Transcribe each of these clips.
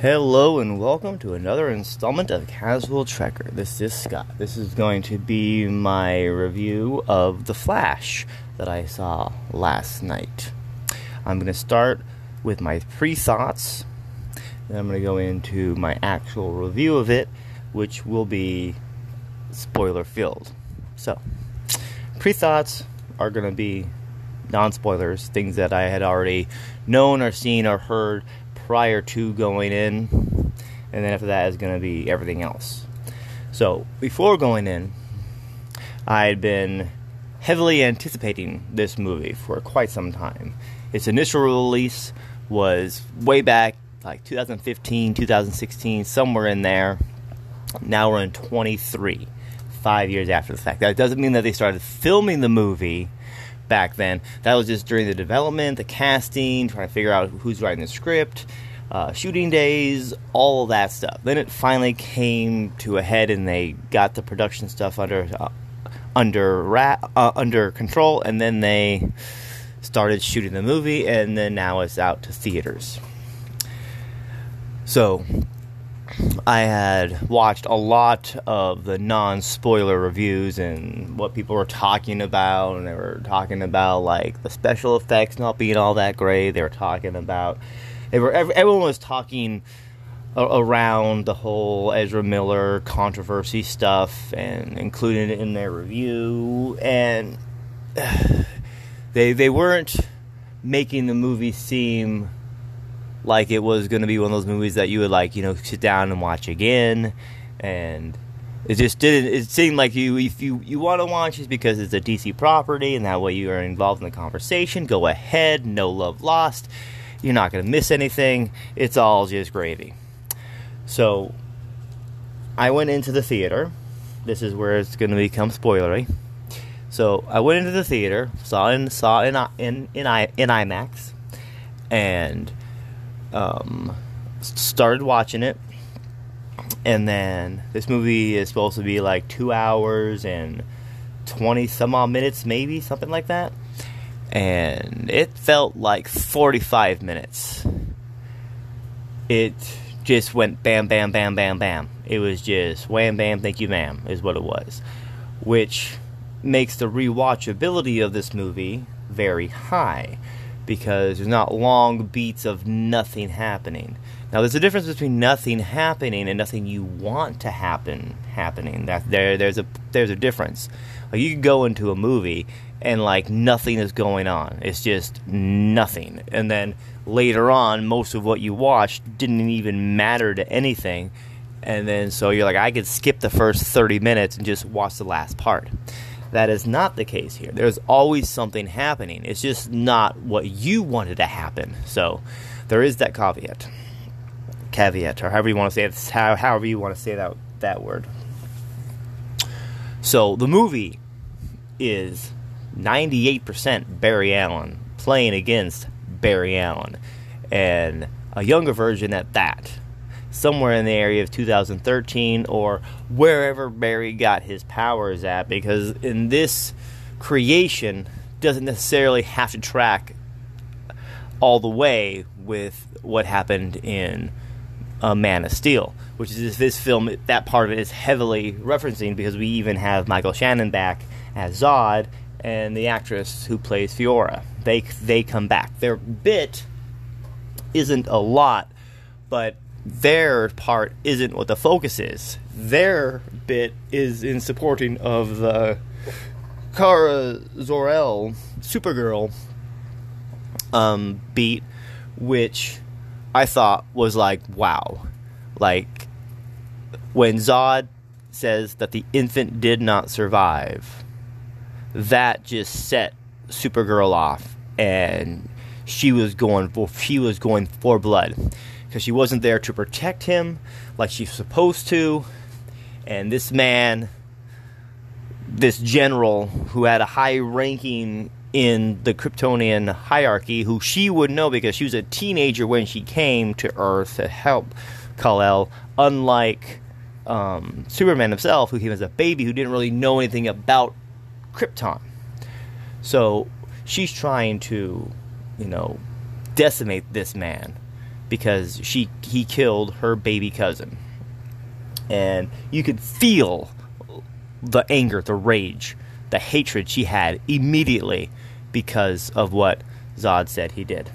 Hello and welcome to another installment of Casual Trekker. This is Scott. This is going to be my review of The Flash that I saw last night. I'm going to start with my pre thoughts, then I'm going to go into my actual review of it, which will be spoiler filled. So, pre thoughts are going to be non spoilers, things that I had already known or seen or heard prior to going in, and then after that is going to be everything else. So, before going in, I had been heavily anticipating this movie for quite some time. Its initial release was way back, like 2015, 2016, somewhere in there. Now we're in 23, five years after the fact. That doesn't mean that they started filming the movie back then. That was just during the development, the casting, trying to figure out who's writing the script, uh, shooting days, all of that stuff. Then it finally came to a head, and they got the production stuff under uh, under ra- uh, under control, and then they started shooting the movie, and then now it's out to theaters. So I had watched a lot of the non spoiler reviews and what people were talking about, and they were talking about like the special effects not being all that great. They were talking about everyone was talking around the whole Ezra Miller controversy stuff and including it in their review, and they they weren't making the movie seem like it was going to be one of those movies that you would like, you know, sit down and watch again. And it just didn't. It seemed like you, if you you want to watch it because it's a DC property, and that way you are involved in the conversation. Go ahead, no love lost. You're not going to miss anything. It's all just gravy. So, I went into the theater. This is where it's going to become spoilery. So I went into the theater, saw in saw in in in, in IMAX, and um, started watching it, and then this movie is supposed to be like two hours and twenty some odd minutes, maybe something like that, and it felt like forty five minutes. It just went bam, bam, bam, bam, bam. It was just wham, bam, thank you, ma'am, is what it was, which makes the rewatchability of this movie very high because there's not long beats of nothing happening. Now, there's a difference between nothing happening and nothing you want to happen happening. That there, there's a there's a difference. Like you can go into a movie and like nothing is going on. It's just nothing, and then later on, most of what you watched didn't even matter to anything, and then so you're like, I could skip the first 30 minutes and just watch the last part. That is not the case here. There's always something happening. It's just not what you wanted to happen. So there is that caveat. Caveat, or however you want to say it, however you want to say that, that word. So the movie is 98% Barry Allen playing against Barry Allen, and a younger version at that somewhere in the area of 2013 or wherever Barry got his powers at because in this creation doesn't necessarily have to track all the way with what happened in a Man of Steel, which is this film. That part of it is heavily referencing because we even have Michael Shannon back as Zod and the actress who plays Faora. They they come back. Their bit isn't a lot, but their part isn't what the focus is. Their bit is in supporting of the Kara Zor-El Supergirl um, beat, which I thought was like wow, like when Zod says that the infant did not survive, that just set Supergirl off, and she was going for she was going for blood because she wasn't there to protect him like she's supposed to. And this man, this general who had a high ranking in the Kryptonian hierarchy, who she would know because she was a teenager when she came to Earth to help Kal-El, unlike um, Superman himself, who came as a baby who didn't really know anything about Krypton. So she's trying to, you know, decimate this man because she he killed her baby cousin. And you could feel the anger, the rage, the hatred she had immediately because of what Zod said he did.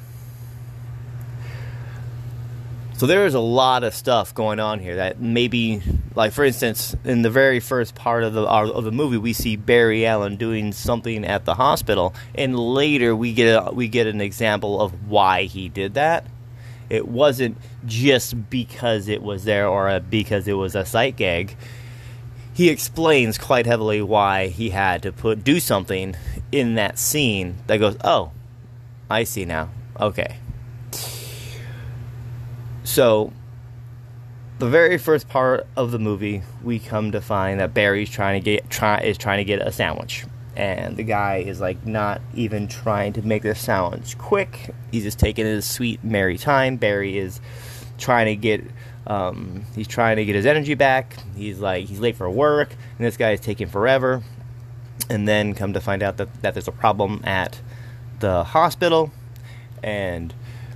So there is a lot of stuff going on here that maybe, like for instance, in the very first part of the of the movie, we see Barry Allen doing something at the hospital, and later we get a, we get an example of why he did that. It wasn't just because it was there or a, because it was a sight gag. He explains quite heavily why he had to put do something in that scene that goes, "Oh, I see now. Okay." So, the very first part of the movie, we come to find that Barry's trying to get try is trying to get a sandwich, and the guy is like not even trying to make the sandwich quick. He's just taking his sweet merry time. Barry is trying to get um, he's trying to get his energy back. He's like he's late for work, and this guy is taking forever. And then come to find out that, that there's a problem at the hospital, and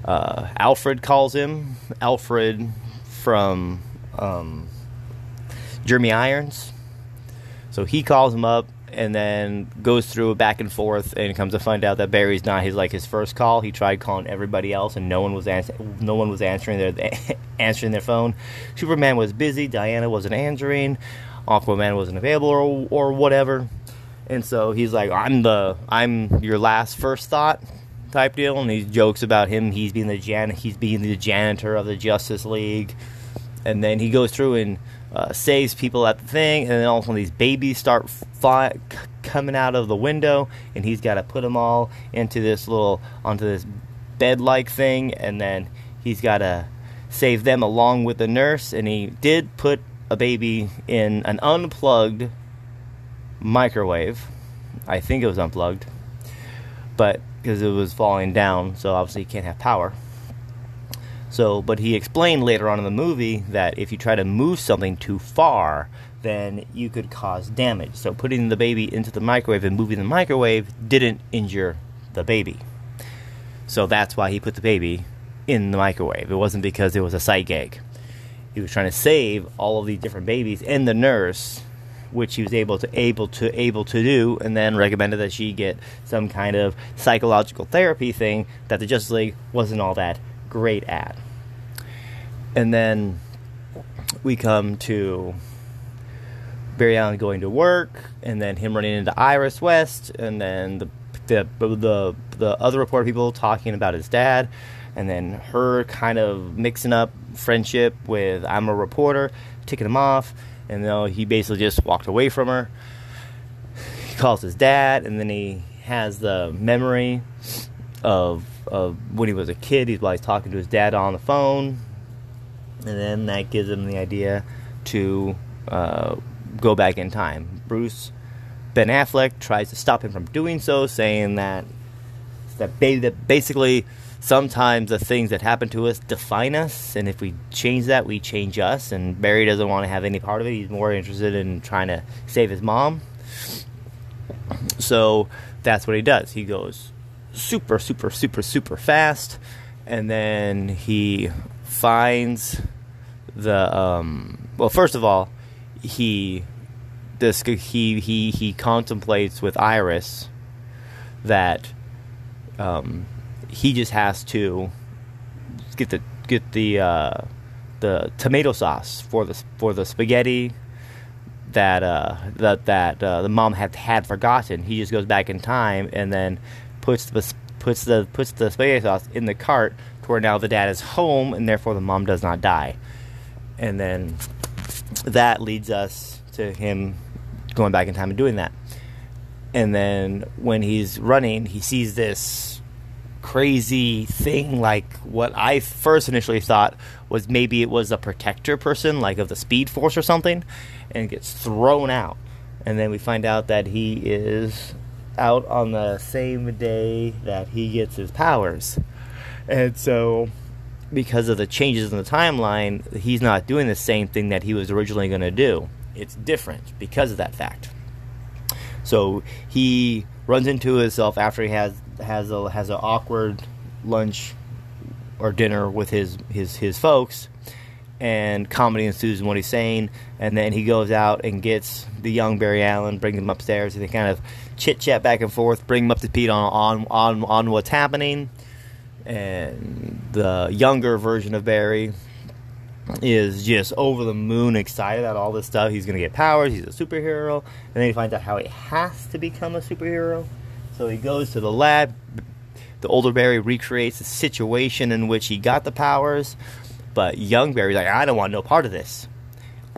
uh, Alfred calls him. Alfred from um, Jeremy Irons. So he calls him up and then goes through a back and forth and comes to find out that Barry's not his like his first call. He tried calling everybody else and no one was ans- no one was answering their answering their phone. Superman was busy, Diana wasn't answering, Aquaman wasn't available or, or whatever. And so he's like, "I'm the I'm your last first thought." Type deal, and he jokes about him. He's being the jan he's being the janitor of the Justice League, and then he goes through and uh, saves people at the thing, and then all of a sudden these babies start c- coming out of the window, and he's got to put them all into this little onto this bed-like thing, and then he's got to save them along with the nurse, and he did put a baby in an unplugged microwave. I think it was unplugged, but because it was falling down, so obviously you can't have power. So, but he explained later on in the movie that if you try to move something too far, then you could cause damage. So, putting the baby into the microwave and moving the microwave didn't injure the baby. So, that's why he put the baby in the microwave. It wasn't because it was a sight gag. He was trying to save all of these different babies and the nurse which he was able to able to able to do, and then recommended that she get some kind of psychological therapy thing that the Justice League wasn't all that great at. And then we come to Barry Allen going to work, and then him running into Iris West, and then the the the, the other reporter people talking about his dad, and then her kind of mixing up friendship with I'm a reporter, ticking him off, and then he basically just walked away from her. He calls his dad, and then he has the memory of of when he was a kid. He's while he's talking to his dad on the phone, and then that gives him the idea to uh, go back in time. Bruce Ben Affleck tries to stop him from doing so, saying that that basically sometimes the things that happen to us define us, and if we change that, we change us. And Barry doesn't want to have any part of it. He's more interested in trying to save his mom. So that's what he does. He goes super, super, super, super fast, and then he finds the. Um, well, first of all, he this he he he contemplates with Iris that um, he just has to get the get the uh, the tomato sauce for the for the spaghetti that uh, that that uh, the mom had had forgotten. He just goes back in time and then puts the puts the puts the spaghetti sauce in the cart to where now the dad is home and therefore the mom does not die. And then that leads us to him going back in time and doing that. And then when he's running, he sees this crazy thing like what I first initially thought was maybe it was a protector person, like of the Speed Force or something, and gets thrown out. And then we find out that he is out on the same day that he gets his powers. And so, because of the changes in the timeline, he's not doing the same thing that he was originally going to do. It's different because of that fact. So he runs into himself after he has has a has an awkward lunch or dinner with his his his folks, and comedy ensues in what he's saying. And then he goes out and gets the young Barry Allen, brings him upstairs, and they kind of chit chat back and forth, bring him up to speed on on on on what's happening. And the younger version of Barry is just over the moon excited about all this stuff. He's going to get powers. He's a superhero, and then he finds out how he has to become a superhero. So he goes to the lab. The older Barry recreates the situation in which he got the powers, but young Barry's like, I don't want no part of this.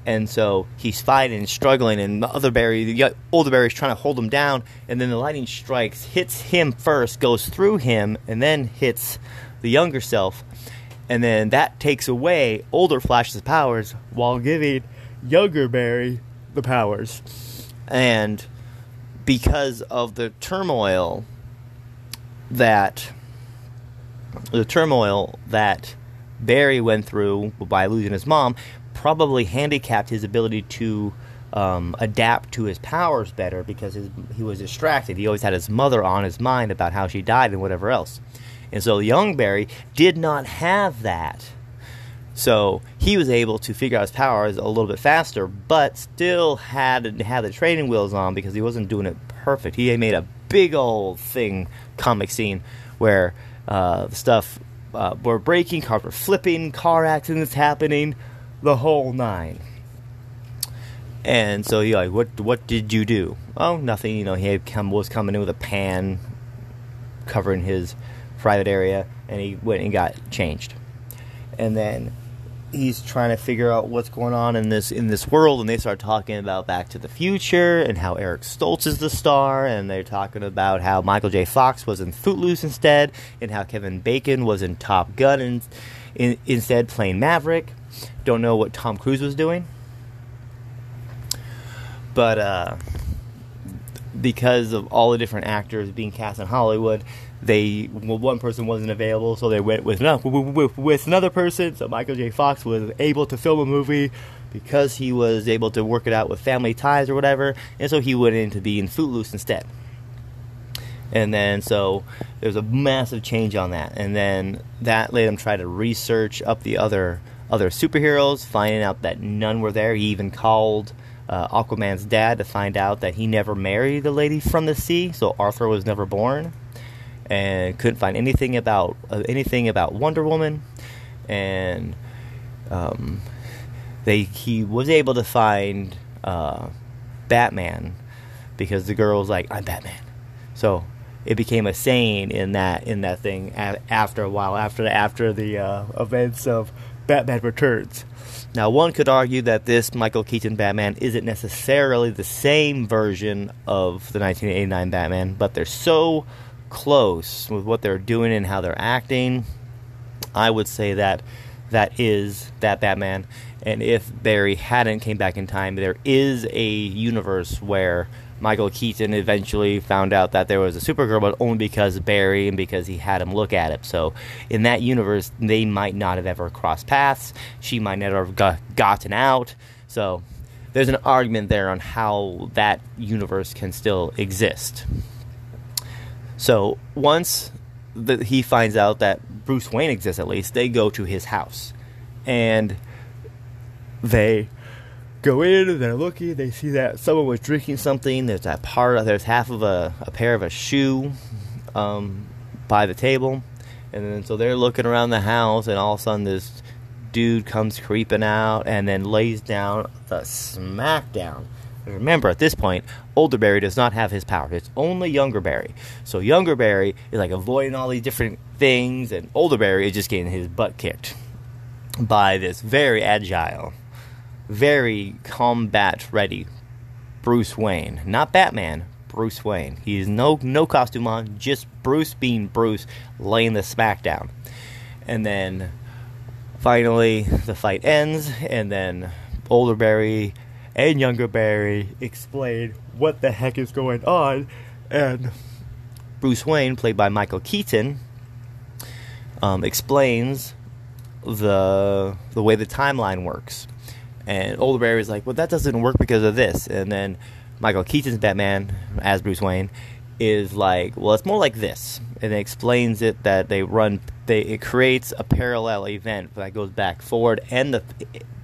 And so he's fighting and struggling, and the other Barry, the older Barry's trying to hold him down, and then the lightning strikes, hits him first, goes through him, and then hits the younger self and then that takes away older Flash's powers while giving younger Barry the powers. And because of the turmoil that the turmoil that Barry went through by losing his mom probably handicapped his ability to um, adapt to his powers better because his, he was distracted. He always had his mother on his mind about how she died and whatever else. And so young Barry did not have that. So he was able to figure out his powers a little bit faster, but still had to have the training wheels on because he wasn't doing it perfect. He made a big old thing comic scene where uh, stuff uh, were breaking, cars were flipping, car accidents happening, the whole nine. And so he like, what what did you do? Oh, nothing. You know, he come was coming in with a pan covering his private area, and he went and got changed. And then he's trying to figure out what's going on in this in this world, and they start talking about Back to the Future and how Eric Stoltz is the star, and they're talking about how Michael J. Fox was in Footloose instead, and how Kevin Bacon was in Top Gun and, in, instead playing Maverick. Don't know what Tom Cruise was doing, but uh, because of all the different actors being cast in Hollywood, they well, one person wasn't available, so they went with, with, with another person. So Michael J. Fox was able to film a movie because he was able to work it out with family ties or whatever, and so he went in to be in Footloose instead. And then so there's a massive change on that, and then that let him try to research up the other other superheroes, finding out that none were there. He even called uh, Aquaman's dad to find out that he never married the lady from the sea, so Arthur was never born and couldn't find anything about uh, anything about Wonder Woman, and um, they he was able to find uh, Batman because the girl was like, "I'm Batman," so it became a saying in that in that thing after a while after the after the uh, events of Batman Returns. Now, one could argue that this Michael Keaton Batman isn't necessarily the same version of the 1989 Batman, but they're so close with what they're doing and how they're acting, I would say that that is that Batman. And if Barry hadn't came back in time, there is a universe where Michael Keaton eventually found out that there was a Supergirl, but only because Barry and because he had him look at it. So in that universe, they might not have ever crossed paths. She might never have got, gotten out. So there's an argument there on how that universe can still exist. So once that he finds out that Bruce Wayne exists, at least they go to his house, and they go in they're looking. They see that someone was drinking something. There's that part. There's half of a, a pair of a shoe um, by the table, and then so they're looking around the house, and all of a sudden this dude comes creeping out and then lays down the smackdown Remember, at this point, older Barry does not have his power. It's only younger Barry. So younger Barry is like avoiding all these different things, and older Barry is just getting his butt kicked by this very agile, very combat ready Bruce Wayne. Not Batman, Bruce Wayne. He's no no costume on, just Bruce being Bruce, laying the smackdown. And then finally the fight ends, and then older Barry and younger Barry explain what the heck is going on, and Bruce Wayne, played by Michael Keaton, um, explains the the way the timeline works. And older Barry's like, "Well, that doesn't work because of this." And then Michael Keaton's Batman, as Bruce Wayne, is like, well, it's more like this, and it explains it that they run, they it creates a parallel event that goes back forward and the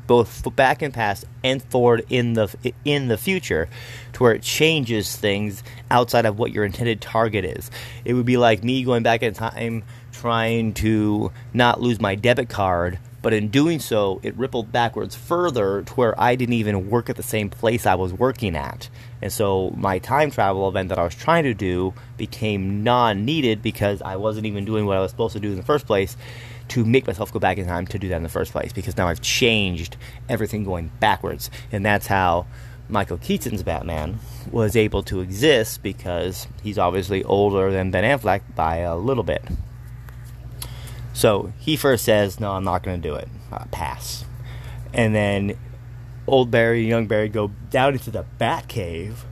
both back and past and forward in the in the future to where it changes things outside of what your intended target is. It would be like me going back in time trying to not lose my debit card but in doing so it rippled backwards further to where I didn't even work at the same place I was working at. And so my time travel event that I was trying to do became non-needed because I wasn't even doing what I was supposed to do in the first place to make myself go back in time to do that in the first place because now I've changed everything going backwards. And that's how Michael Keaton's Batman was able to exist because he's obviously older than Ben Affleck by a little bit. So he first says, No, I'm not going to do it. Uh, pass. And then old Barry and young Barry go down into the Bat Cave.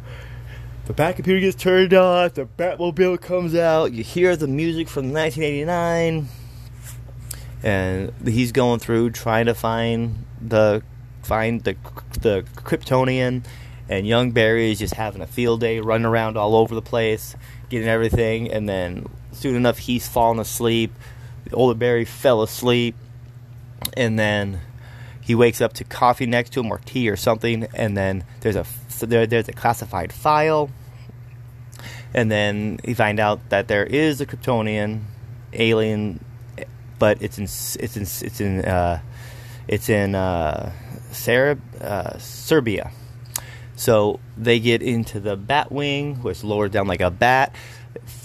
The Bat computer gets turned off, the Batmobile comes out, you hear the music from 1989 and he's going through trying to find the find the the Kryptonian, and young Barry is just having a field day, running around all over the place, getting everything, and then soon enough he's falling asleep. Older Barry fell asleep, and then he wakes up to coffee next to him or tea or something, and then there's a there, there's a classified file, and then he find out that there is a Kryptonian alien but it's in it's in it's in uh, it's in uh, Sarah, uh, Serbia. So they get into the bat wing, which lowers down like a bat.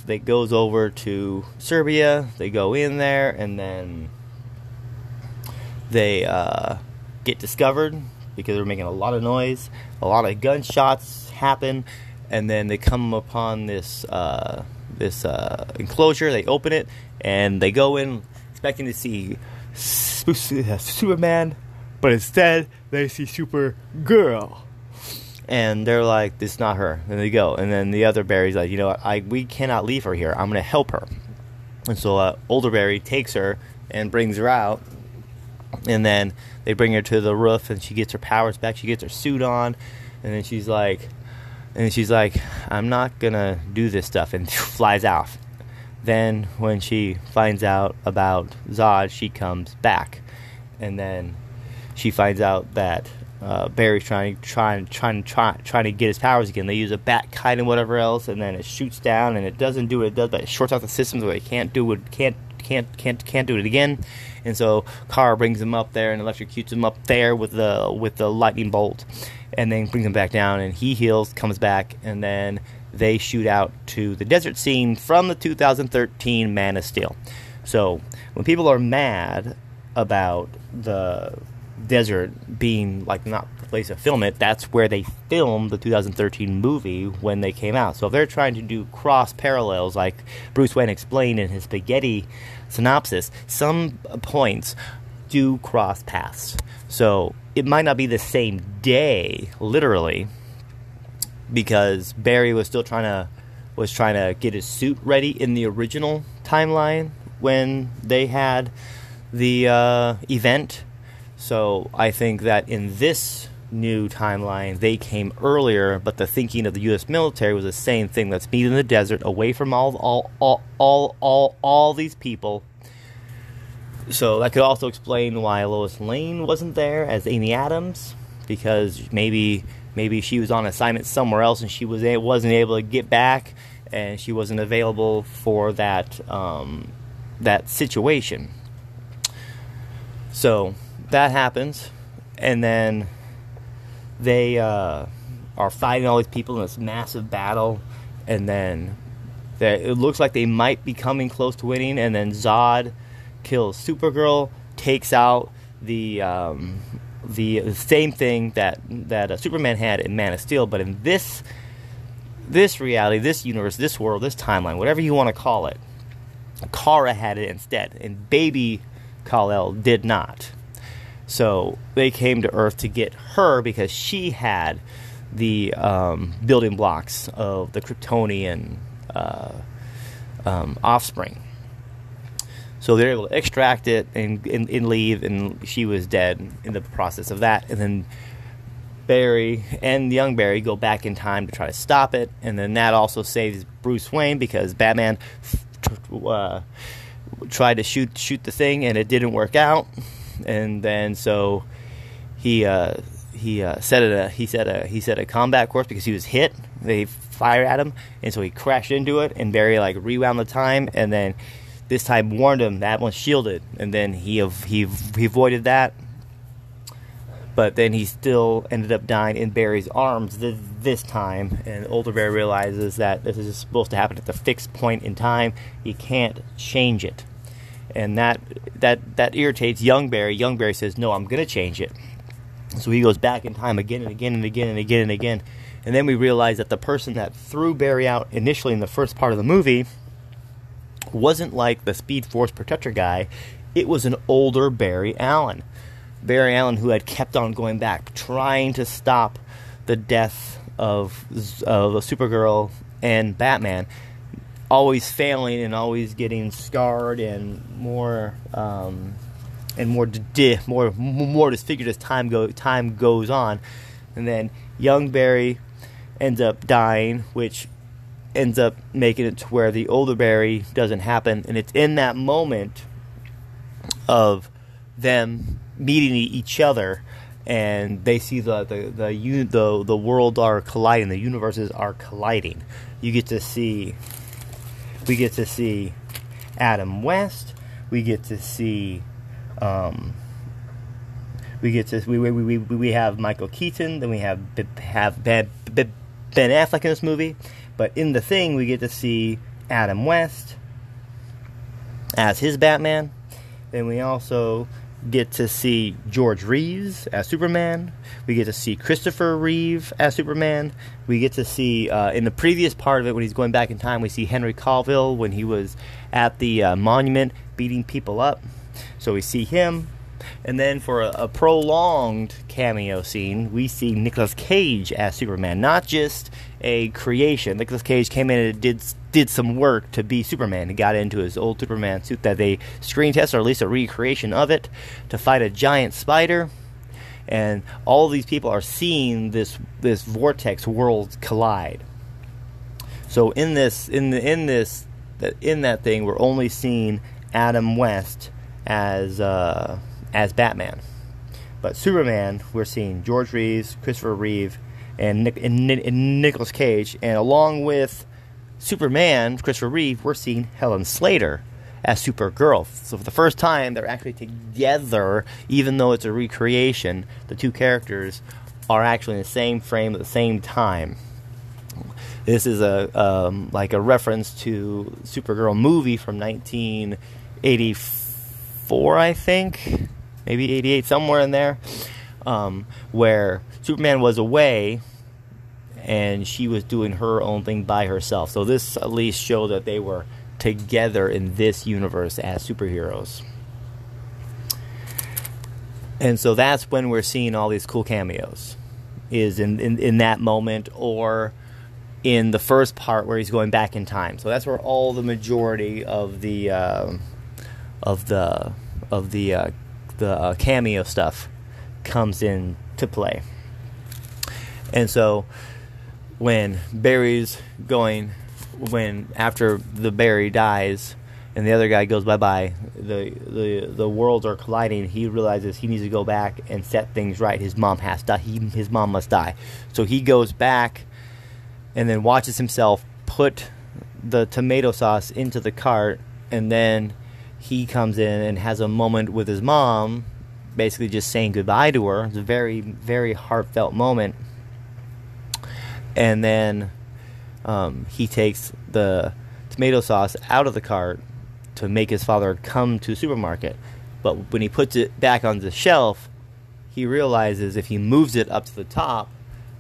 It goes over to Serbia. They go in there, and then they uh, get discovered because they're making a lot of noise. A lot of gunshots happen, and then they come upon this uh, this uh, enclosure. They open it, and they go in expecting to see Superman, but instead they see Supergirl. And they're like, "This is not her." And they go, and then the other Barry's like, "You know, what? I we cannot leave her here. I'm going to help her." And so uh, older Barry takes her and brings her out, and then they bring her to the roof, and she gets her powers back. She gets her suit on, and then she's like, and she's like, "I'm not gonna do this stuff," and flies off. Then, when she finds out about Zod, she comes back, and then she finds out that uh, Barry's trying, trying, trying, trying, trying to get his powers again. They use a bat kite and whatever else, and then it shoots down, and it doesn't do what it does, but it shorts out the system so it can't do it, can't, can't, can't, can't do it again. And so Kara brings him up there and electrocutes him up there with the with the lightning bolt, and then brings him back down, and he heals, comes back, and then they shoot out to the desert scene from the 2013 Man of Steel. So when people are mad about the desert being like not the place to film it, that's where they filmed the 2013 movie when they came out. So if they're trying to do cross parallels, like Bruce Wayne explained in his spaghetti synopsis, some points do cross paths. So it might not be the same day, literally, because Barry was still trying to was trying to get his suit ready in the original timeline when they had the uh, event. So I think that in this new timeline, they came earlier, but the thinking of the U.S. military was the same thing. Let's meet in the desert, away from all all all all all, all these people. So that could also explain why Lois Lane wasn't there as Amy Adams, because maybe maybe she was on assignment somewhere else and she was wasn't able to get back and she wasn't available for that um, that situation. So that happens, and then they uh, are fighting all these people in this massive battle, and then it looks like they might be coming close to winning, and then Zod kills Supergirl, takes out the um, the same thing that that uh, Superman had in Man of Steel, but in this this reality, this universe, this world, this timeline, whatever you want to call it, Kara had it instead, and Baby Kal-El did not. So they came to Earth to get her because she had the um, building blocks of the Kryptonian uh, um, offspring. So they're able to extract it and, and, and, leave, and she was dead in the process of that. And then Barry and young Barry go back in time to try to stop it, and then that also saves Bruce Wayne because Batman uh, tried to shoot shoot the thing and it didn't work out, and then so he uh, he uh, set a he set a he set a combat course because he was hit. They fired at him, and so he crashed into it, and Barry like rewound the time, and then this time warned him that one shielded, and then he he he avoided that. But then he still ended up dying in Barry's arms this, this time, and older Barry realizes that this is supposed to happen at the fixed point in time. He can't change it, and that that that irritates young Barry. Young Barry says, "No, I'm gonna change it." So he goes back in time again and again and again and again and again. And then we realize that the person that threw Barry out initially in the first part of the movie wasn't like the Speed Force Protector guy, it was an older Barry Allen. Barry Allen who had kept on going back, trying to stop the death of, of Supergirl and Batman, always failing and always getting scarred and more. Um, and more more more disfigured as time go time goes on, and then young Barry ends up dying, which ends up making it to where the older Barry doesn't happen, and it's in that moment of them meeting each other, and they see the the the the, the world are colliding, the universes are colliding. You get to see, we get to see Adam West. We get to see um, we get to we, we, we, we have Michael Keaton, then we have have Ben, Ben Affleck in this movie, but in the thing we get to see Adam West as his Batman. Then we also get to see George Reeves as Superman. We get to see Christopher Reeve as Superman. We get to see uh, in the previous part of it when he's going back in time. We see Henry Cavill when he was at the uh, monument beating people up. So we see him, and then for a, a, prolonged cameo scene, we see Nicolas Cage as Superman, not just a creation. Nicolas Cage came in and did did some work to be Superman. He got into his old Superman suit that they screen test, or at least a recreation of it, to fight a giant spider. And all these people are seeing this this vortex world collide. So in this in the in this in that thing, we're only seeing Adam West as uh, as Batman. But Superman, we're seeing George Reeves, Christopher Reeve, and, Nick, and, and Nicolas Cage, and along with Superman, Christopher Reeve, we're seeing Helen Slater as Supergirl. So for the first time, they're actually together, even though it's a recreation. The two characters are actually in the same frame at the same time. This is a um, like a reference to Supergirl movie from 1984 I think, maybe 88, somewhere in there, um, where Superman was away and she was doing her own thing by herself. So this at least showed that they were together in this universe as superheroes. And so that's when we're seeing all these cool cameos. Is in, in, in that moment or in the first part where he's going back in time. So that's where all the majority of the uh, of the of the uh, the uh, cameo stuff comes in to play. And so when Barry's going when after the Barry dies and the other guy goes bye bye, the, the the worlds are colliding. He realizes he needs to go back and set things right. His mom has to he, his mom must die. So he goes back and then watches himself put the tomato sauce into the cart and then he comes in and has a moment with his mom, basically just saying goodbye to her. It's a very, very heartfelt moment. And then um, he takes the tomato sauce out of the cart to make his father come to the supermarket. But when he puts it back on the shelf, he realizes if he moves it up to the top,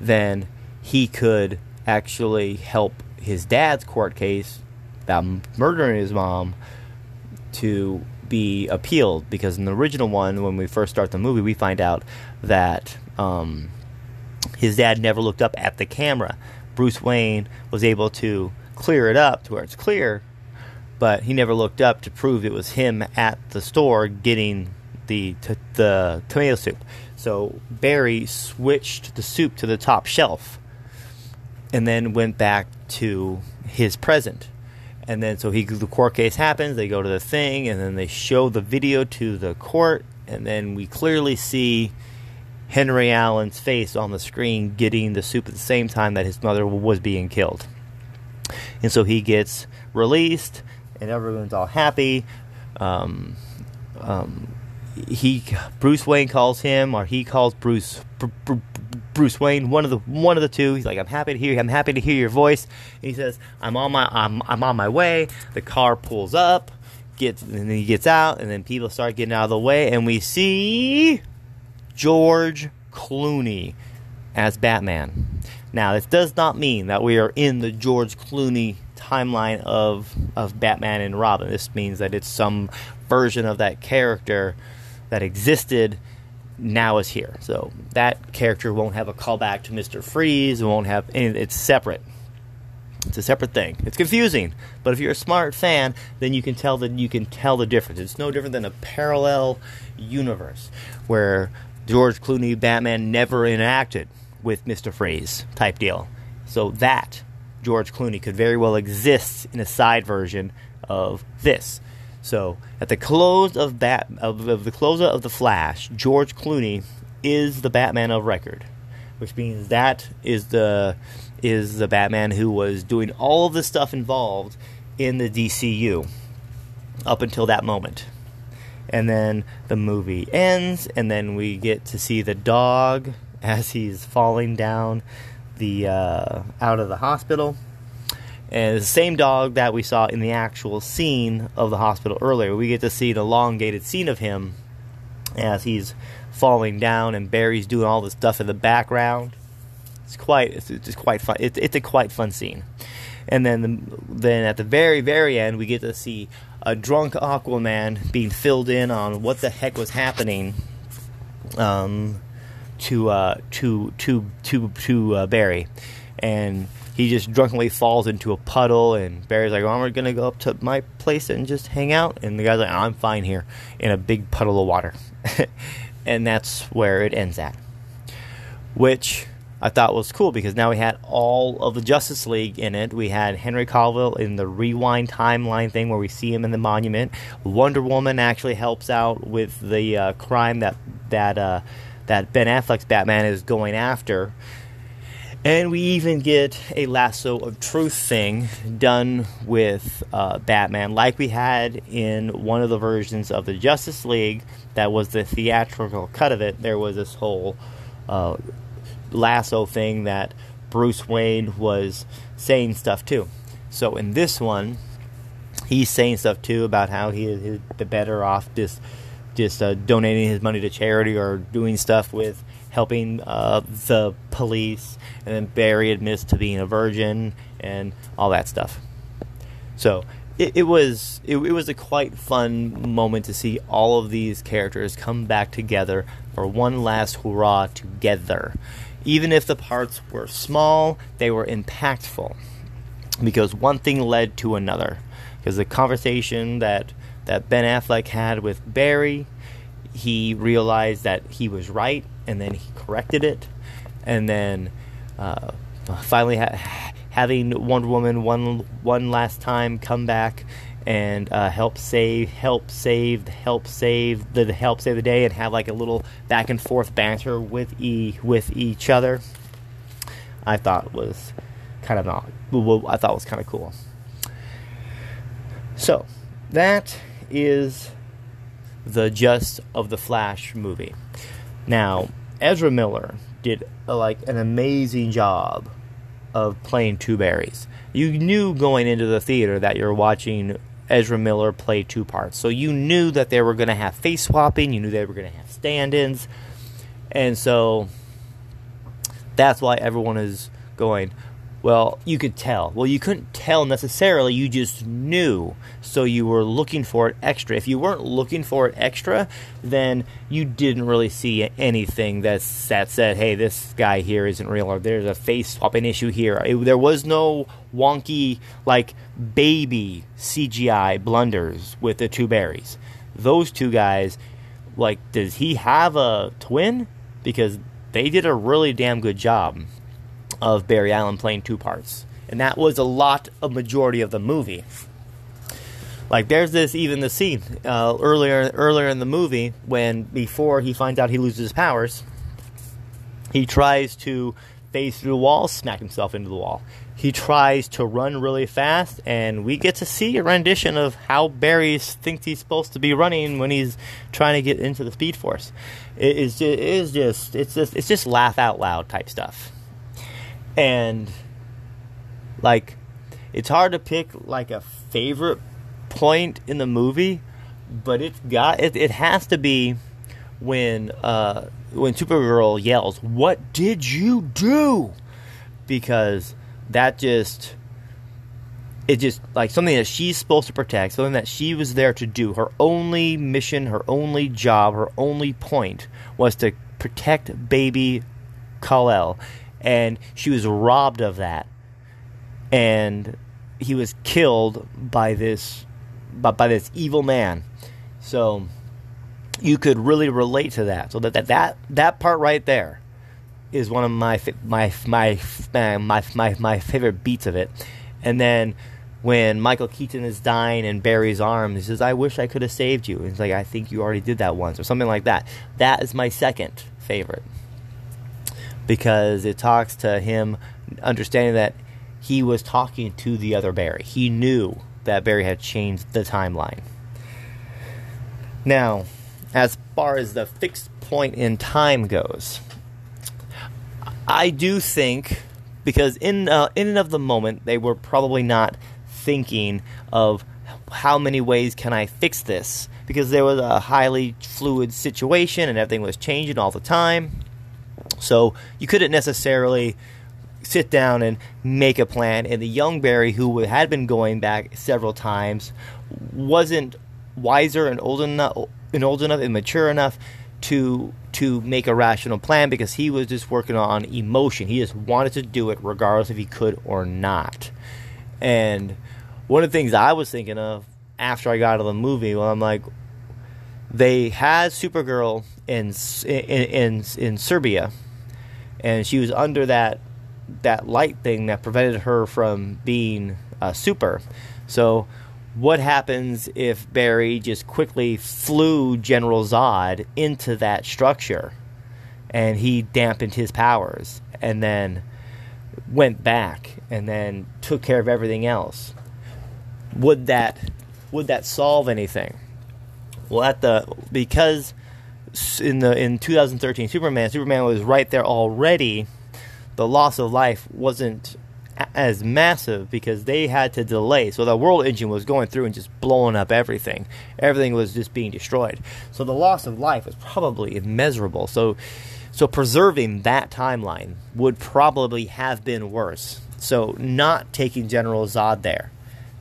then he could actually help his dad's court case about murdering his mom to be appealed because in the original one, when we first start the movie, we find out that um, his dad never looked up at the camera. Bruce Wayne was able to clear it up to where it's clear, but he never looked up to prove it was him at the store getting the t- the tomato soup. So Barry switched the soup to the top shelf, and then went back to his present. And then so he the court case happens. They go to the thing, and then they show the video to the court, and then we clearly see Henry Allen's face on the screen getting the soup at the same time that his mother was being killed. And so he gets released, and everyone's all happy. Um, um, he Bruce Wayne calls him, or he calls Bruce Bruce Wayne, one of the one of the two. He's like, "I'm happy to hear. I'm happy to hear your voice." And he says, "I'm on my I'm I'm on my way." The car pulls up, gets and then he gets out, and then people start getting out of the way, and we see George Clooney as Batman. Now, this does not mean that we are in the George Clooney timeline of of Batman and Robin. This means that it's some version of that character that existed now is here. So that character won't have a callback to Mister Freeze. It won't have any. It's separate. It's a separate thing. It's confusing, but if you're a smart fan, then you can tell that you can tell the difference. It's no different than a parallel universe where George Clooney Batman never interacted with Mister Freeze type deal. So that George Clooney could very well exist in a side version of this. So at the close of Bat of, of the close of the Flash, George Clooney is the Batman of record, which means that is the is the Batman who was doing all of the stuff involved in the DCU up until that moment. And then the movie ends, and then we get to see the dog as he's falling down the uh, out of the hospital and the same dog that we saw in the actual scene of the hospital earlier. We get to see an elongated scene of him as he's falling down, and Barry's doing all this stuff in the background. It's quite, it's, quite fun. It's, it's a quite fun scene. And then, the, then at the very, very end, we get to see a drunk Aquaman being filled in on what the heck was happening um, to uh, to to to to uh, Barry, and he just drunkenly falls into a puddle, and Barry's like, "I'm gonna go up to my place and just hang out," and the guy's like, "I'm fine here," in a big puddle of water, and that's where it ends at, which I thought was cool because now we had all of the Justice League in it. We had Henry Cavill in the rewind timeline thing where we see him in the monument. Wonder Woman actually helps out with the uh, crime that that uh, that Ben Affleck's Batman is going after and we even get a lasso of truth thing done with uh, Batman, like we had in one of the versions of the Justice League that was the theatrical cut of it. There was this whole uh, lasso thing that Bruce Wayne was saying stuff too. So in this one, he's saying stuff too about how he is the better off just just uh, donating his money to charity or doing stuff with helping uh, the police, and then Barry admits to being a virgin and all that stuff. So it, it was it, it, was a quite fun moment to see all of these characters come back together for one last hurrah together. Even if the parts were small, they were impactful because one thing led to another. Because the conversation that that Ben Affleck had with Barry, he realized that he was right and then he corrected it, and then uh, finally ha- having Wonder Woman one one last time come back and uh, help save, help save, help save the help save the day, and have like a little back and forth banter with e with each other. I thought was kind of not. I thought was kind of cool. So that is the just of the Flash movie. Now, Ezra Miller did a, like an amazing job of playing two Barrys. You knew going into the theater that you're watching Ezra Miller play two parts. So you knew that they were going to have face swapping, you knew they were going to have stand ins. And so that's why everyone is going, well, you could tell. Well, you couldn't tell necessarily, you just knew. So you were looking for it extra. If you weren't looking for it extra, then you didn't really see anything that's, that said, hey, this guy here isn't real, or there's a face swapping issue here. It, there was no wonky, like, baby CGI blunders with the two Barrys. Those two guys like, does he have a twin? Because they did a really damn good job of Barry Allen playing two parts, and that was a lot of majority of the movie. Like there's this even the scene uh, earlier earlier in the movie when before he finds out he loses his powers, he tries to phase through the wall, smack himself into the wall. He tries to run really fast, and we get to see a rendition of how Barry thinks he's supposed to be running when he's trying to get into the Speed Force. It is, it is just it's just it's just laugh out loud type stuff, and like it's hard to pick like a favorite point in the movie, but it's got it, it has to be when uh, when Supergirl yells, "What did you do?" Because that just it just like something that she's supposed to protect, something that she was there to do. Her only mission, her only job, her only point was to protect baby Kal-El, and she was robbed of that, and he was killed by this by, by this evil man. So you could really relate to that. So that that that, that part right there is one of my my my my my my favorite beats of it. And then when Michael Keaton is dying in Barry's arms, he says, "I wish I could have saved you." He's like, "I think you already did that once," or something like that. That is my second favorite because it talks to him understanding that he was talking to the other Barry. He knew that Barry had changed the timeline. Now, as far as the fixed point in time goes, I do think because in uh, in and of the moment they were probably not thinking of how many ways can I fix this because there was a highly fluid situation and everything was changing all the time. So you couldn't necessarily sit down and make a plan. And the young Barry, who had been going back several times, wasn't wiser and old enough and old enough and mature enough to to make a rational plan because he was just working on emotion. He just wanted to do it regardless if he could or not. And one of the things I was thinking of after I got out of the movie, well, I'm like, they had Supergirl in in in, in Serbia, and she was under that that light thing that prevented her from being uh, super. So what happens if Barry just quickly flew General Zod into that structure and he dampened his powers and then went back and then took care of everything else? Would that would that solve anything? Well, at the because in the in 2013 Superman, Superman was right there already. The loss of life wasn't as massive because they had to delay. So the world engine was going through and just blowing up everything. Everything was just being destroyed. So the loss of life was probably immeasurable. So so preserving that timeline would probably have been worse. So not taking General Zod there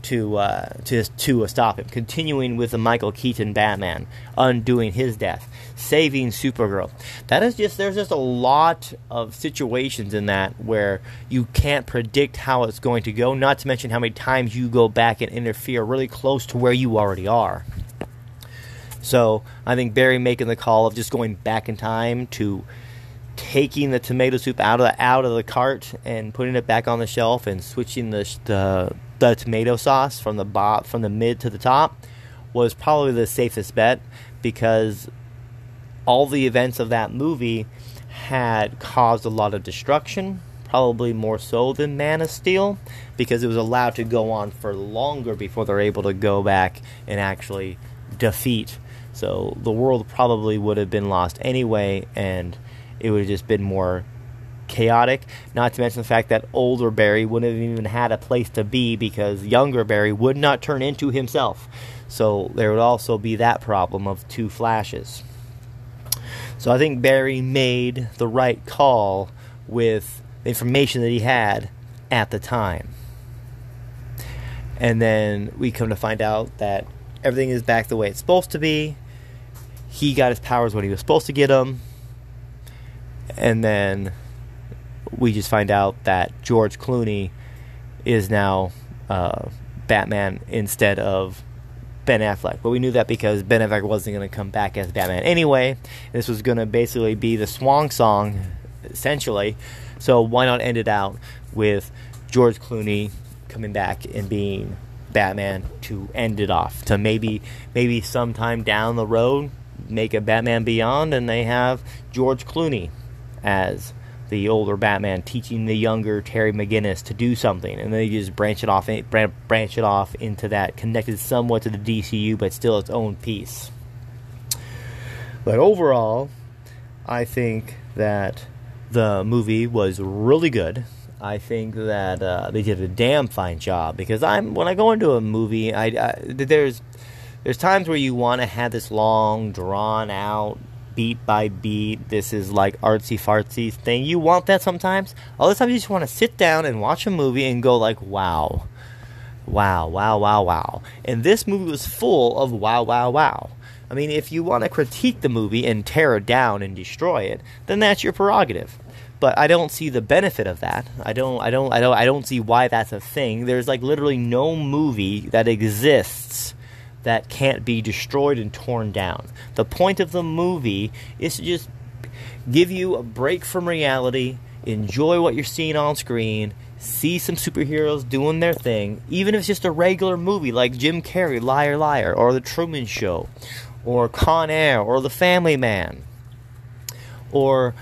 to uh, to to stop him, continuing with the Michael Keaton Batman, undoing his death, saving Supergirl. That is just there's just a lot of situations in that where you can't predict how it's going to go. Not to mention how many times you go back and interfere really close to where you already are. So I think Barry making the call of just going back in time to taking the tomato soup out of the out of the cart and putting it back on the shelf and switching the the the tomato sauce from the bot from the mid to the top was probably the safest bet because all the events of that movie had caused a lot of destruction, probably more so than Man of Steel, because it was allowed to go on for longer before they're able to go back and actually defeat. So the world probably would have been lost anyway, and it would have just been more chaotic. Not to mention the fact that older Barry wouldn't have even had a place to be because younger Barry would not turn into himself. So there would also be that problem of two flashes. So I think Barry made the right call with the information that he had at the time. And then we come to find out that everything is back the way it's supposed to be. He got his powers when he was supposed to get them. And then we just find out that George Clooney is now uh, Batman instead of Ben Affleck. But we knew that because Ben Affleck wasn't going to come back as Batman anyway. This was going to basically be the swan song, essentially. So why not end it out with George Clooney coming back and being Batman to end it off? To maybe maybe sometime down the road make a Batman Beyond and they have George Clooney as the older Batman teaching the younger Terry McGinnis to do something, and then you just branch it off, branch it off into that connected somewhat to the DCU, but still its own piece. But overall, I think that the movie was really good. I think that uh, they did a damn fine job because I'm when I go into a movie, I, I there's there's times where you want to have this long, drawn out beat by beat. This is like artsy fartsy thing. You want that sometimes. Other times you just want to sit down and watch a movie and go like, wow, wow, wow, wow, wow. And this movie was full of wow, wow, wow. I mean, if you want to critique the movie and tear it down and destroy it, then that's your prerogative. But I don't see the benefit of that. I don't I don't I don't I don't see why that's a thing. There's like literally no movie that exists that can't be destroyed and torn down. The point of the movie is to just give you a break from reality, enjoy what you're seeing on screen, see some superheroes doing their thing, even if it's just a regular movie like Jim Carrey, Liar Liar, or The Truman Show, or Con Air, or The Family Man, or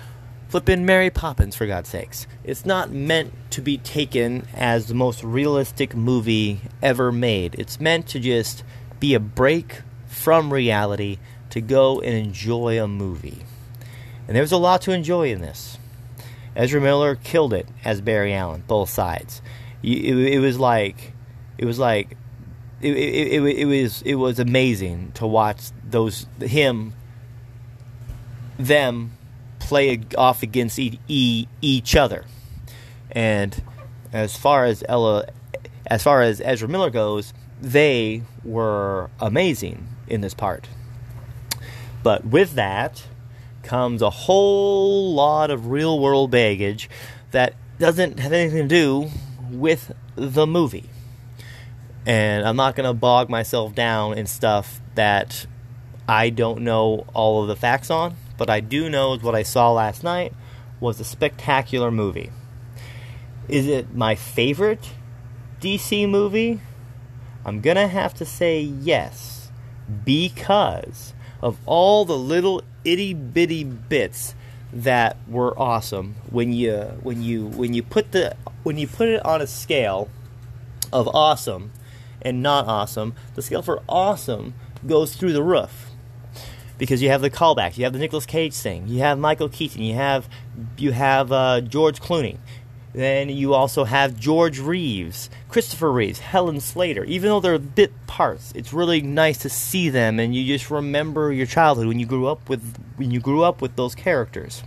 flippin' Mary Poppins, for God's sakes. It's not meant to be taken as the most realistic movie ever made. It's meant to just be a break from reality to go and enjoy a movie. And there's a lot to enjoy in this. Ezra Miller killed it as Barry Allen, both sides. It, it was like, it was like, it, it, it, was it was amazing to watch those him them play off against each other. And as far as Ella, as far as Ezra Miller goes, they were amazing in this part. But with that comes a whole lot of real world baggage that doesn't have anything to do with the movie. And I'm not going to bog myself down in stuff that I don't know all of the facts on, but I do know what I saw last night was a spectacular movie. Is it my favorite DC movie? I'm going to have to say yes because of all the little itty bitty bits that were awesome when you when you when you put the when you put it on a scale of awesome and not awesome the scale for awesome goes through the roof. Because you have the callbacks you have the Nicolas Cage thing you have Michael Keaton you have you have uh, George Clooney then you also have George Reeves, Christopher Reeves, Helen Slater. Even though they're bit parts, it's really nice to see them, and you just remember your childhood when you grew up with when you grew up with those characters.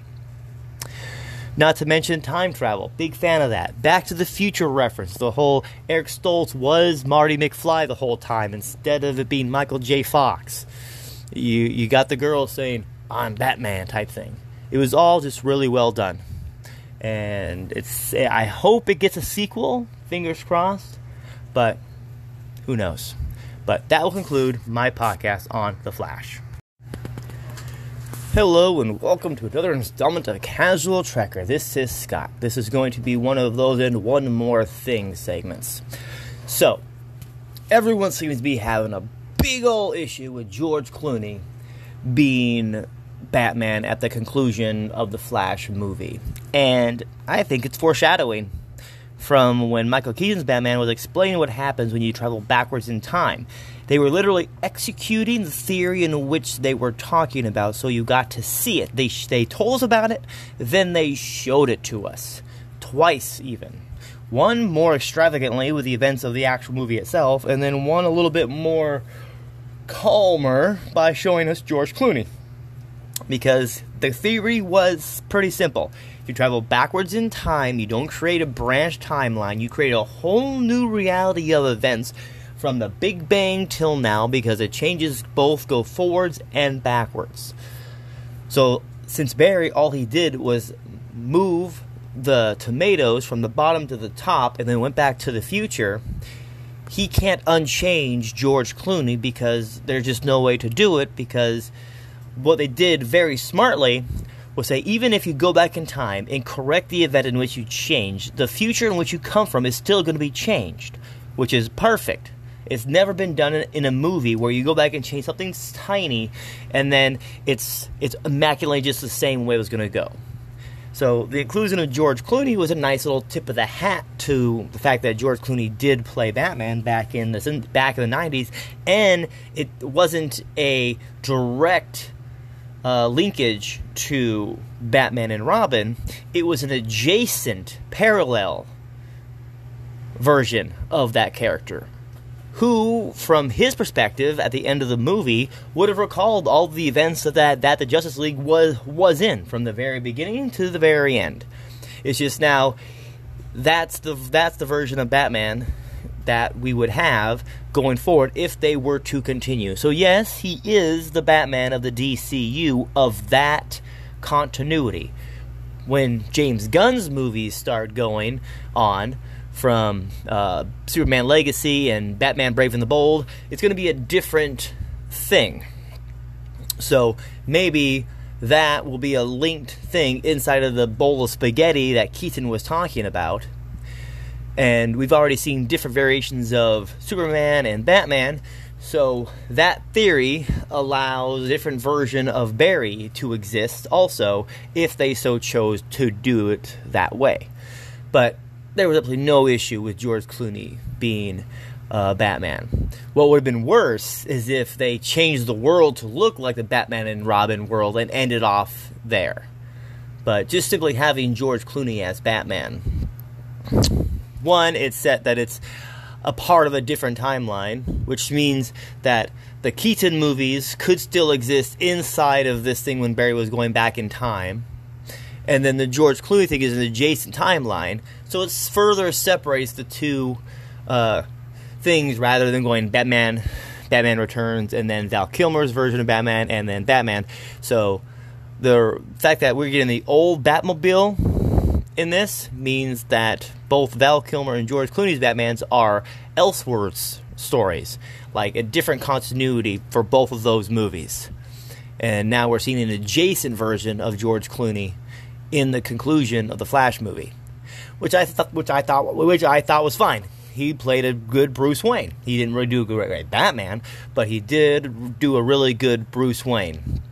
Not to mention time travel. Big fan of that. Back to the Future reference. The whole Eric Stoltz was Marty McFly the whole time instead of it being Michael J. Fox. You you got the girl saying I'm Batman type thing. It was all just really well done and it's I hope it gets a sequel. Fingers crossed, but who knows? But that will conclude my podcast on The Flash. Hello and welcome to another installment of Casual Trekker. This is Scott. This is going to be one of those and one more thing segments. So, everyone seems to be having a big old issue with George Clooney being Batman at the conclusion of the Flash movie. And I think it's foreshadowing from when Michael Keaton's Batman was explaining what happens when you travel backwards in time. They were literally executing the theory in which they were talking about, so you got to see it. They, they told us about it, then they showed it to us. Twice, even. One more extravagantly with the events of the actual movie itself, and then one a little bit more calmer by showing us George Clooney because the theory was pretty simple. If you travel backwards in time, you don't create a branch timeline, you create a whole new reality of events from the Big Bang till now because it changes both go forwards and backwards. So, since Barry, all he did was move the tomatoes from the bottom to the top and then went back to the future, he can't unchange George Clooney because there's just no way to do it because what they did very smartly was say even if you go back in time and correct the event in which you changed, the future in which you come from is still going to be changed, which is perfect. It's never been done in, a movie where you go back and change something tiny, and then it's it's immaculately just the same way it was going to go. So the inclusion of George Clooney was a nice little tip of the hat to the fact that George Clooney did play Batman back in the back in the '90s, and it wasn't a direct uh, linkage to Batman and Robin. It was an adjacent, parallel version of that character who, from his perspective, at the end of the movie, would have recalled all the events that, that the Justice League was was in from the very beginning to the very end. It's just now that's the that's the version of Batman that we would have going forward if they were to continue. So yes, he is the Batman of the DCU of that continuity. When James Gunn's movies start going on, from uh, Superman Legacy and Batman Brave and the Bold, it's going to be a different thing. So maybe that will be a linked thing inside of the bowl of spaghetti that Keaton was talking about. And we've already seen different variations of Superman and Batman, so that theory allows a different version of Barry to exist also if they so chose to do it that way. But there was absolutely no issue with George Clooney being uh, Batman. What would have been worse is if they changed the world to look like the Batman and Robin world and ended off there. But just simply having George Clooney as Batman, one, it's set that it's a part of a different timeline, which means that the Keaton movies could still exist inside of this thing when Barry was going back in time and then the George Clooney thing is an adjacent timeline, so it further separates the two uh, things rather than going Batman, Batman Returns, and then Val Kilmer's version of Batman, and then Batman. So the fact that we're getting the old Batmobile in this means that both Val Kilmer and George Clooney's Batmans are Elseworlds stories, like a different continuity for both of those movies. And now we're seeing an adjacent version of George Clooney in the conclusion of the Flash movie, which I thought, which I thought, which I thought was fine. He played a good Bruce Wayne. He didn't really do a great Batman, but he did do a really good Bruce Wayne.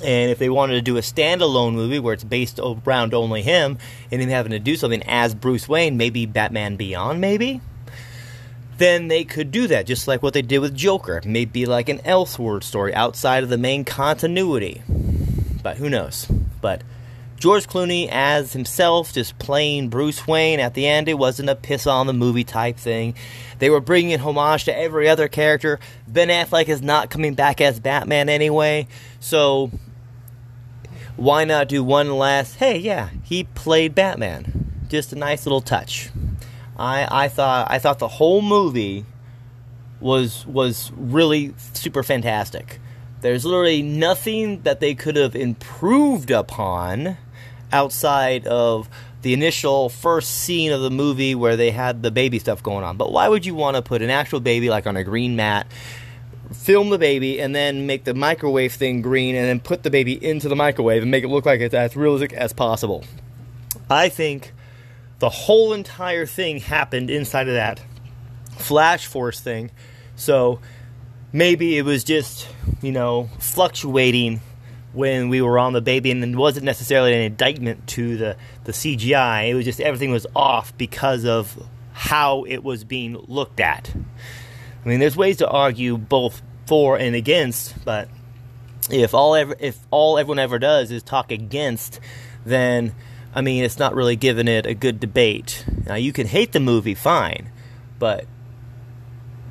And if they wanted to do a standalone movie where it's based around only him and him having to do something as Bruce Wayne, maybe Batman Beyond, maybe, then they could do that, just like what they did with Joker. Maybe like an Elseworld story outside of the main continuity. But who knows? But George Clooney as himself, just playing Bruce Wayne at the end. It wasn't a piss on the movie type thing. They were bringing in homage to every other character. Ben Affleck is not coming back as Batman anyway, so why not do one last? Hey, yeah, he played Batman. Just a nice little touch. I I thought I thought the whole movie was was really super fantastic. There's literally nothing that they could have improved upon outside of the initial first scene of the movie where they had the baby stuff going on. But why would you want to put an actual baby like on a green mat, film the baby, and then make the microwave thing green, and then put the baby into the microwave and make it look like it's as realistic as possible? I think the whole entire thing happened inside of that Flash Force thing. So maybe it was just, you know, fluctuating when we were on the baby, and it wasn't necessarily an indictment to the, the CGI. It was just everything was off because of how it was being looked at. I mean, there's ways to argue both for and against, but if all ever, if all everyone ever does is talk against, then I mean, it's not really giving it a good debate. Now, you can hate the movie, fine, but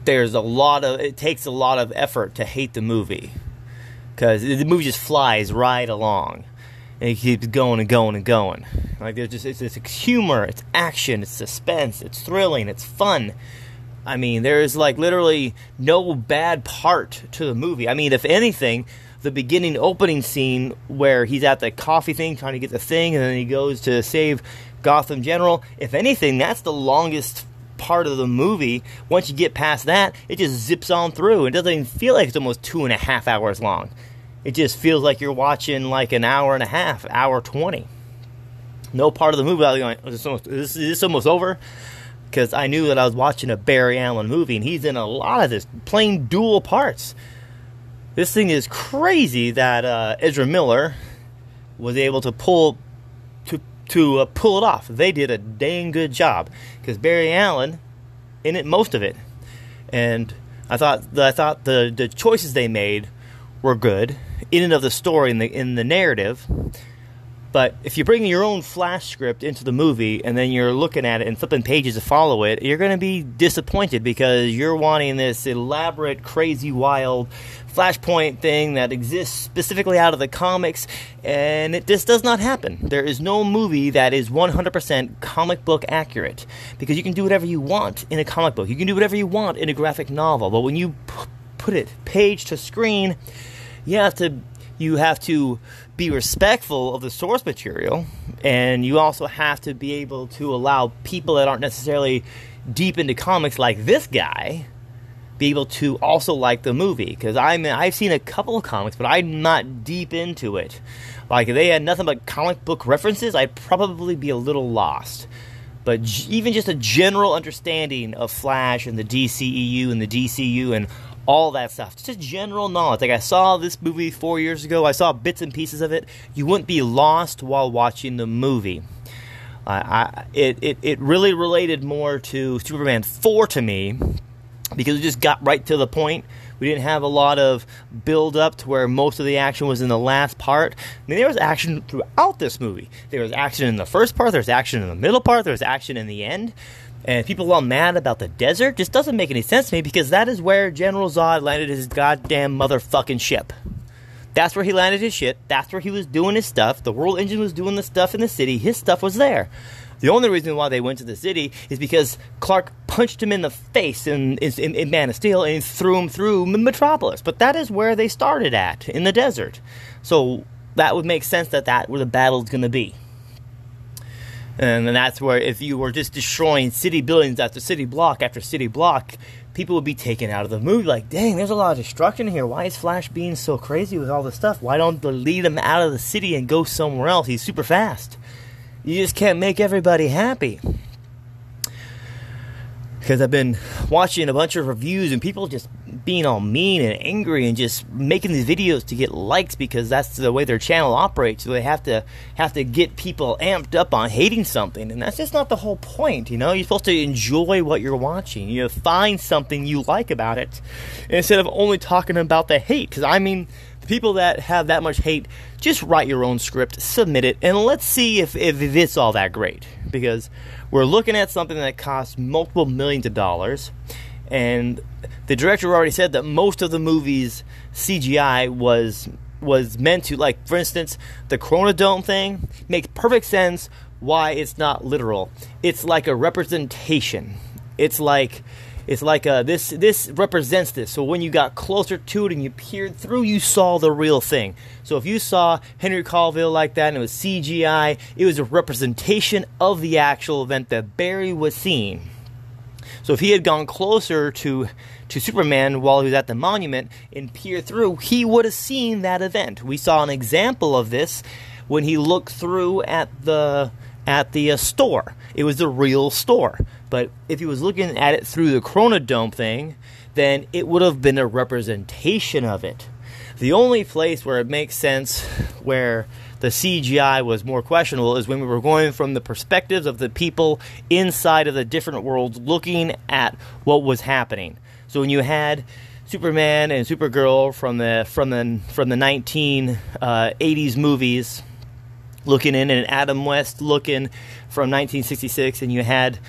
there's a lot of it takes a lot of effort to hate the movie because the movie just flies right along and it keeps going and going and going. Like there's just it's, it's humor, it's action, it's suspense, it's thrilling, it's fun. I mean, there's like literally no bad part to the movie. I mean, if anything, the beginning opening scene where he's at the coffee thing trying to get the thing, and then he goes to save Gotham General. If anything, that's the longest part of the movie, once you get past that, it just zips on through. It doesn't even feel like it's almost two and a half hours long. It just feels like you're watching like an hour and a half, hour 20. No part of the movie was going, oh, is this almost, is this almost over? Because I knew that I was watching a Barry Allen movie, and he's in a lot of this, playing dual parts. This thing is crazy that uh, Ezra Miller was able to pull to uh, pull it off. They did a dang good job because Barry Allen in it most of it, and I thought the, I thought the the choices they made were good in and of the story in the in the narrative. But if you bring your own flash script into the movie and then you're looking at it and flipping pages to follow it, you're going to be disappointed because you're wanting this elaborate, crazy, wild Flashpoint thing that exists specifically out of the comics, and it just does not happen. There is no movie that is 100% comic book accurate because you can do whatever you want in a comic book. You can do whatever you want in a graphic novel, but when you p- put it page to screen, you have to you have to be respectful of the source material, and you also have to be able to allow people that aren't necessarily deep into comics like this guy be able to also like the movie because I'm I've seen a couple of comics, but I'm not deep into it. Like if they had nothing but comic book references, I'd probably be a little lost. But even just a general understanding of Flash and the DCEU and the DCU and all that stuff, just general knowledge. Like I saw this movie four years ago, I saw bits and pieces of it. You wouldn't be lost while watching the movie. I, it, it, it really related more to Superman 4 to me because it just got right to the point. We didn't have a lot of build up to where most of the action was in the last part. I mean, there was action throughout this movie. There was action in the first part, there was action in the middle part, there was action in the end. And people all mad about the desert just doesn't make any sense to me because that is where General Zod landed his goddamn motherfucking ship. That's where he landed his shit. That's where he was doing his stuff. The World Engine was doing the stuff in the city. His stuff was there. The only reason why they went to the city is because Clark punched him in the face in, in, in Man of Steel and threw him through Metropolis. But that is where they started at, in the desert. So that would make sense that that where the battle's going to be. And then that's where, if you were just destroying city buildings after city block after city block, people would be taken out of the movie. Like, dang, there's a lot of destruction here. Why is Flash being so crazy with all this stuff? Why don't they lead him out of the city and go somewhere else? He's super fast. You just can't make everybody happy. Because I've been watching a bunch of reviews and people just being all mean and angry and just making these videos to get likes because that's the way their channel operates. So they have to have to get people amped up on hating something, and that's just not the whole point. You know, you're supposed to enjoy what you're watching. You know, find something you like about it instead of only talking about the hate. Because I mean, people that have that much hate, just write your own script, submit it, and let's see if, if it's all that great. Because we're looking at something that costs multiple millions of dollars, and the director already said that most of the movie's CGI was was meant to, like, for instance, the Chronodome thing makes perfect sense why it's not literal. It's like a representation. It's like it's like uh, this. This represents this. So when you got closer to it and you peered through, you saw the real thing. So if you saw Henry Cavill like that and it was CGI, it was a representation of the actual event that Barry was seeing. So if he had gone closer to to Superman while he was at the monument and peered through, he would have seen that event. We saw an example of this when he looked through at the at the uh, store. It was the real store. But if he was looking at it through the Chronodome thing, then it would have been a representation of it. The only place where it makes sense where the CGI was more questionable is when we were going from the perspectives of the people inside of the different worlds looking at what was happening. So when you had Superman and Supergirl from the from the from the 1980s uh, movies looking in, and Adam West looking from 1966, and you had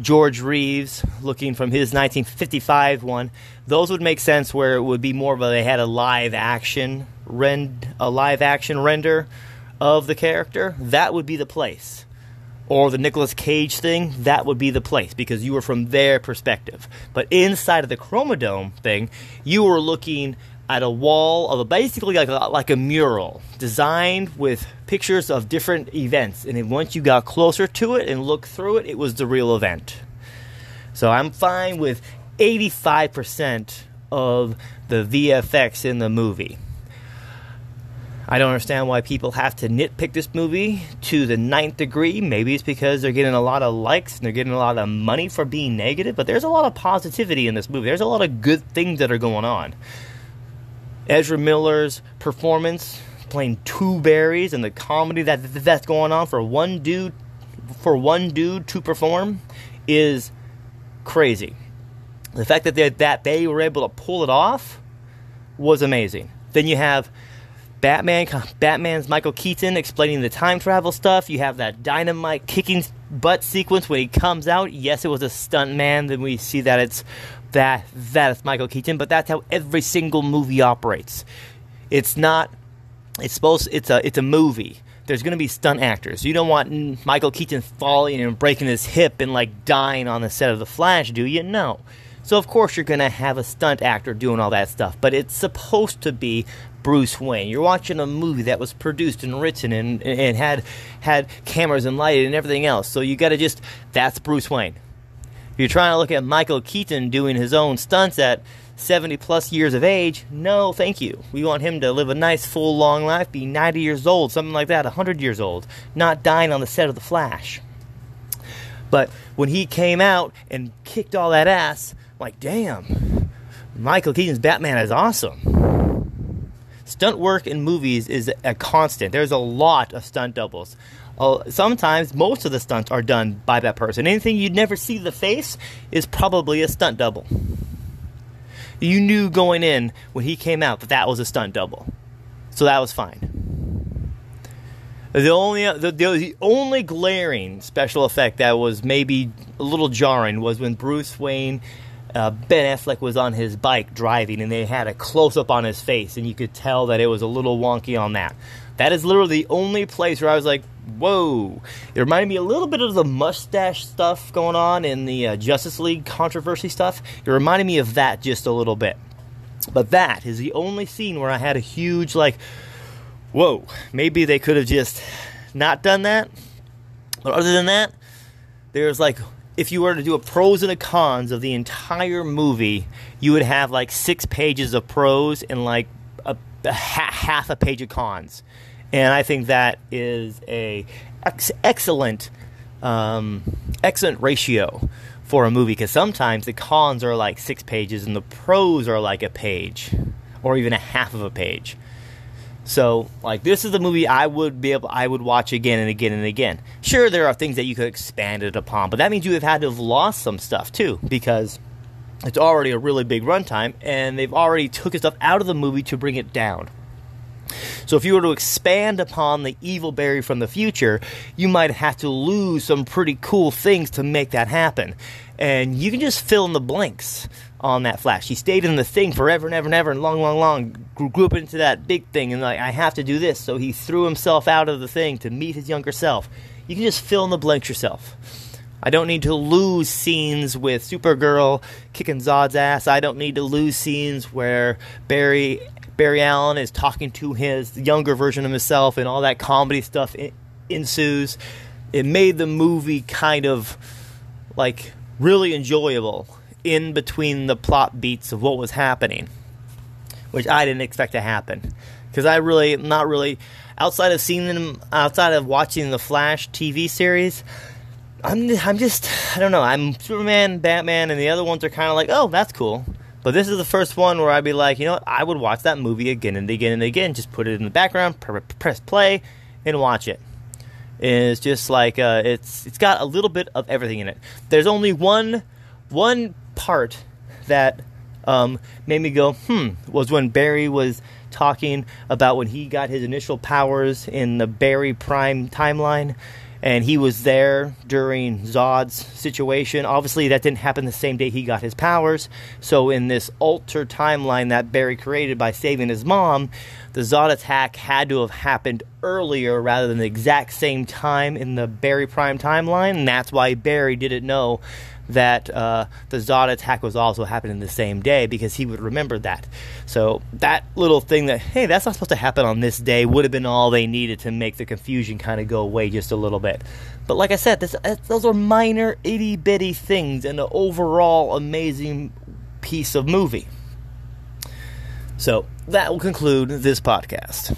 George Reeves looking from his 1955 one. Those would make sense where it would be more of a they had a live action rend a live action render of the character. That would be the place. Or the Nicolas Cage thing, that would be the place because you were from their perspective. But inside of the Chronodome thing, you were looking at a wall of a, basically like a, like a mural designed with pictures of different events. And then once you got closer to it and looked through it, it was the real event. So I'm fine with 85% of the VFX in the movie. I don't understand why people have to nitpick this movie to the ninth degree. Maybe it's because they're getting a lot of likes and they're getting a lot of money for being negative, but there's a lot of positivity in this movie. There's a lot of good things that are going on. Ezra Miller's performance playing two Barrys and the comedy that that's going on for one dude for one dude to perform is crazy. The fact that they, that they were able to pull it off was amazing. Then you have Batman, Batman's Michael Keaton explaining the time travel stuff. You have that dynamite kicking butt sequence when he comes out. Yes, it was a stunt man. Then we see that it's that that is Michael Keaton, but that's how every single movie operates. It's not. It's supposed. It's a. It's a movie. There's going to be stunt actors. You don't want Michael Keaton falling and breaking his hip and like dying on the set of The Flash, do you? No. So of course you're going to have a stunt actor doing all that stuff, but it's supposed to be Bruce Wayne. You're watching a movie that was produced and written and, and had had cameras and lighting and everything else. So you got to just that's Bruce Wayne. If you're trying to look at Michael Keaton doing his own stunts at 70 plus years of age, no, thank you. We want him to live a nice, full, long life, be 90 years old, something like that, 100 years old, not dying on the set of The Flash. But when he came out and kicked all that ass, I'm like, damn, Michael Keaton's Batman is awesome stunt work in movies is a constant. There's a lot of stunt doubles. Uh, sometimes most of the stunts are done by that person. Anything you'd never see the face is probably a stunt double. You knew going in when he came out that that was a stunt double, so that was fine. The only the, the only glaring special effect that was maybe a little jarring was when Bruce Wayne uh, Ben Affleck was on his bike driving, and they had a close up on his face, and you could tell that it was a little wonky on that. That is literally the only place where I was like, whoa. It reminded me a little bit of the mustache stuff going on in the uh, Justice League controversy stuff. It reminded me of that just a little bit. But that is the only scene where I had a huge, like, whoa, maybe they could have just not done that. But other than that, there's like if you were to do a pros and a cons of the entire movie, you would have like six pages of pros and like a, a ha- half a page of cons. And I think that is a ex- excellent, um, excellent ratio for a movie because sometimes the cons are like six pages and the pros are like a page or even a half of a page. So, like, this is a movie I would be able, I would watch again and again and again. Sure, there are things that you could expand it upon, but that means you have had to have lost some stuff too, because it's already a really big runtime, and they've already took stuff out of the movie to bring it down. So, if you were to expand upon the evil Barry from the future, you might have to lose some pretty cool things to make that happen. And you can just fill in the blanks on that Flash. He stayed in the thing forever and ever and ever and long, long, long. Grew, grew up into that big thing and like I have to do this. So he threw himself out of the thing to meet his younger self. You can just fill in the blanks yourself. I don't need to lose scenes with Supergirl kicking Zod's ass. I don't need to lose scenes where Barry Barry Allen is talking to his younger version of himself and all that comedy stuff ensues. It made the movie kind of like really enjoyable in between the plot beats of what was happening, which I didn't expect to happen. Because I really, not really, outside of seeing them, outside of watching the Flash TV series, I'm, I'm just, I don't know. I'm Superman, Batman, and the other ones are kind of like, oh, that's cool. But this is the first one where I'd be like, you know what? I would watch that movie again and again and again. Just put it in the background, press play, and watch it. It's just like uh, it's it's got a little bit of everything in it. There's only one one part that um, made me go, hmm, was when Barry was talking about when he got his initial powers in the Barry Prime timeline. And he was there during Zod's situation. Obviously, that didn't happen the same day he got his powers. So, in this altered timeline that Barry created by saving his mom, the Zod attack had to have happened earlier rather than the exact same time in the Barry Prime timeline. And that's why Barry didn't know that uh, the Zod attack was also happening the same day because he would remember that. So that little thing that hey, that's not supposed to happen on this day would have been all they needed to make the confusion kind of go away just a little bit. But like I said, this, uh, those are minor itty bitty things in an overall amazing piece of movie. So that will conclude this podcast.